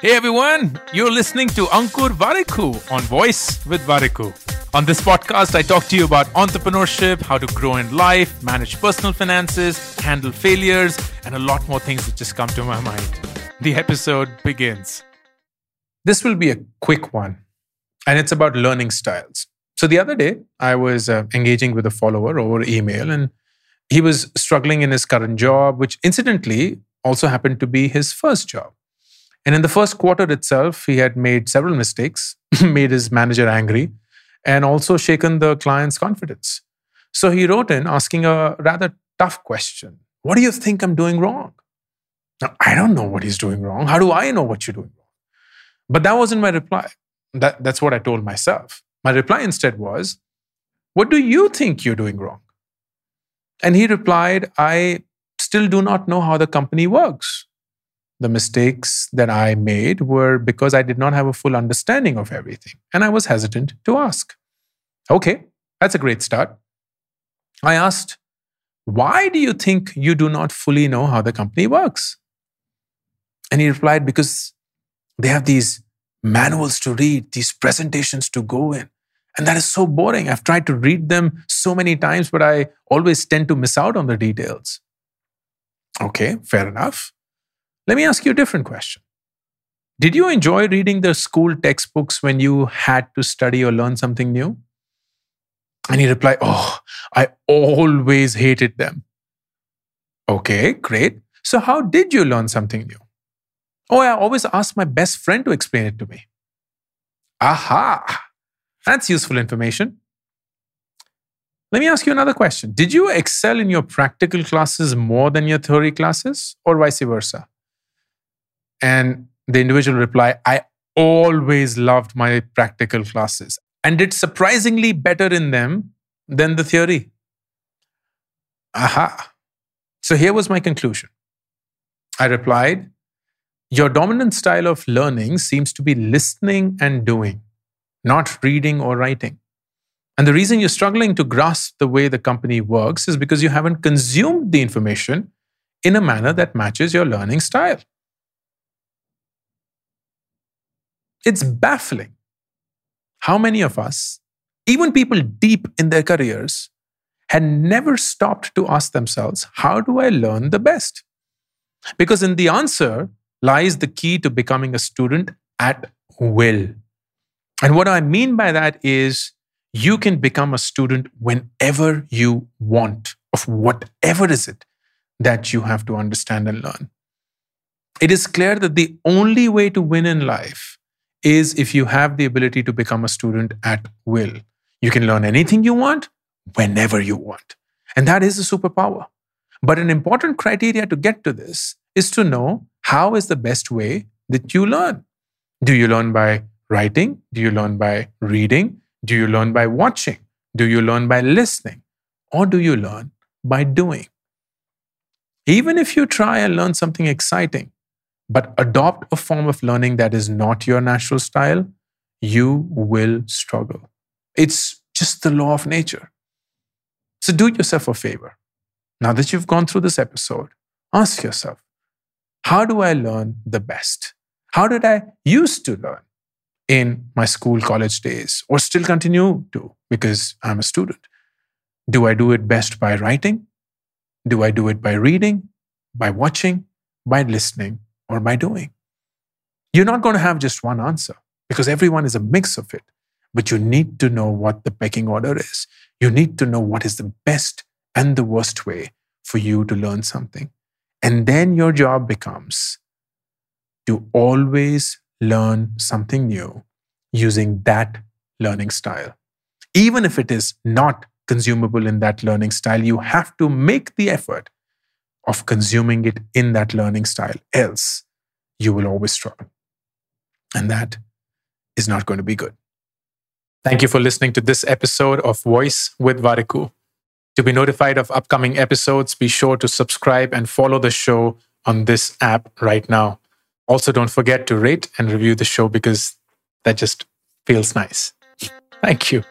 Hey everyone, you're listening to Ankur Warikoo on Voice with Warikoo. On this podcast, I talk to you about entrepreneurship, how to grow in life, manage personal finances, handle failures, and a lot more things that just come to my mind. The episode begins. This will be a quick one, and it's about learning styles. So the other day, I was uh, engaging with a follower over email, and he was struggling in his current job, which incidentally also happened to be his first job. And in the first quarter itself, he had made several mistakes, made his manager angry, and also shaken the client's confidence. So he wrote in asking a rather tough question What do you think I'm doing wrong? Now, I don't know what he's doing wrong. How do I know what you're doing wrong? But that wasn't my reply. That, that's what I told myself. My reply instead was, What do you think you're doing wrong? And he replied, I still do not know how the company works the mistakes that I made were because I did not have a full understanding of everything and I was hesitant to ask. Okay, that's a great start. I asked, Why do you think you do not fully know how the company works? And he replied, Because they have these manuals to read, these presentations to go in. And that is so boring. I've tried to read them so many times, but I always tend to miss out on the details. Okay, fair enough. Let me ask you a different question. Did you enjoy reading the school textbooks when you had to study or learn something new? And he replied, Oh, I always hated them. Okay, great. So, how did you learn something new? Oh, I always asked my best friend to explain it to me. Aha, that's useful information. Let me ask you another question. Did you excel in your practical classes more than your theory classes, or vice versa? And the individual reply, I always loved my practical classes and did surprisingly better in them than the theory. Aha. So here was my conclusion. I replied, Your dominant style of learning seems to be listening and doing, not reading or writing. And the reason you're struggling to grasp the way the company works is because you haven't consumed the information in a manner that matches your learning style. It's baffling how many of us, even people deep in their careers, had never stopped to ask themselves, How do I learn the best? Because in the answer lies the key to becoming a student at will. And what I mean by that is you can become a student whenever you want of whatever is it that you have to understand and learn. It is clear that the only way to win in life is if you have the ability to become a student at will. You can learn anything you want whenever you want. And that is a superpower. But an important criteria to get to this is to know how is the best way that you learn. Do you learn by writing? Do you learn by reading? Do you learn by watching? Do you learn by listening? Or do you learn by doing? Even if you try and learn something exciting, but adopt a form of learning that is not your natural style, you will struggle. It's just the law of nature. So do yourself a favor. Now that you've gone through this episode, ask yourself, how do I learn the best? How did I used to learn in my school, college days, or still continue to because I'm a student? Do I do it best by writing? Do I do it by reading, by watching, by listening, or by doing? You're not going to have just one answer because everyone is a mix of it. But you need to know what the pecking order is. You need to know what is the best and the worst way for you to learn something. And then your job becomes to always learn something new using that learning style. Even if it is not consumable in that learning style, you have to make the effort of consuming it in that learning style. Else, you will always struggle. And that is not going to be good. Thank you for listening to this episode of Voice with Warikoo. To be notified of upcoming episodes, be sure to subscribe and follow the show on this app right now. Also, don't forget to rate and review the show because that just feels nice. Thank you.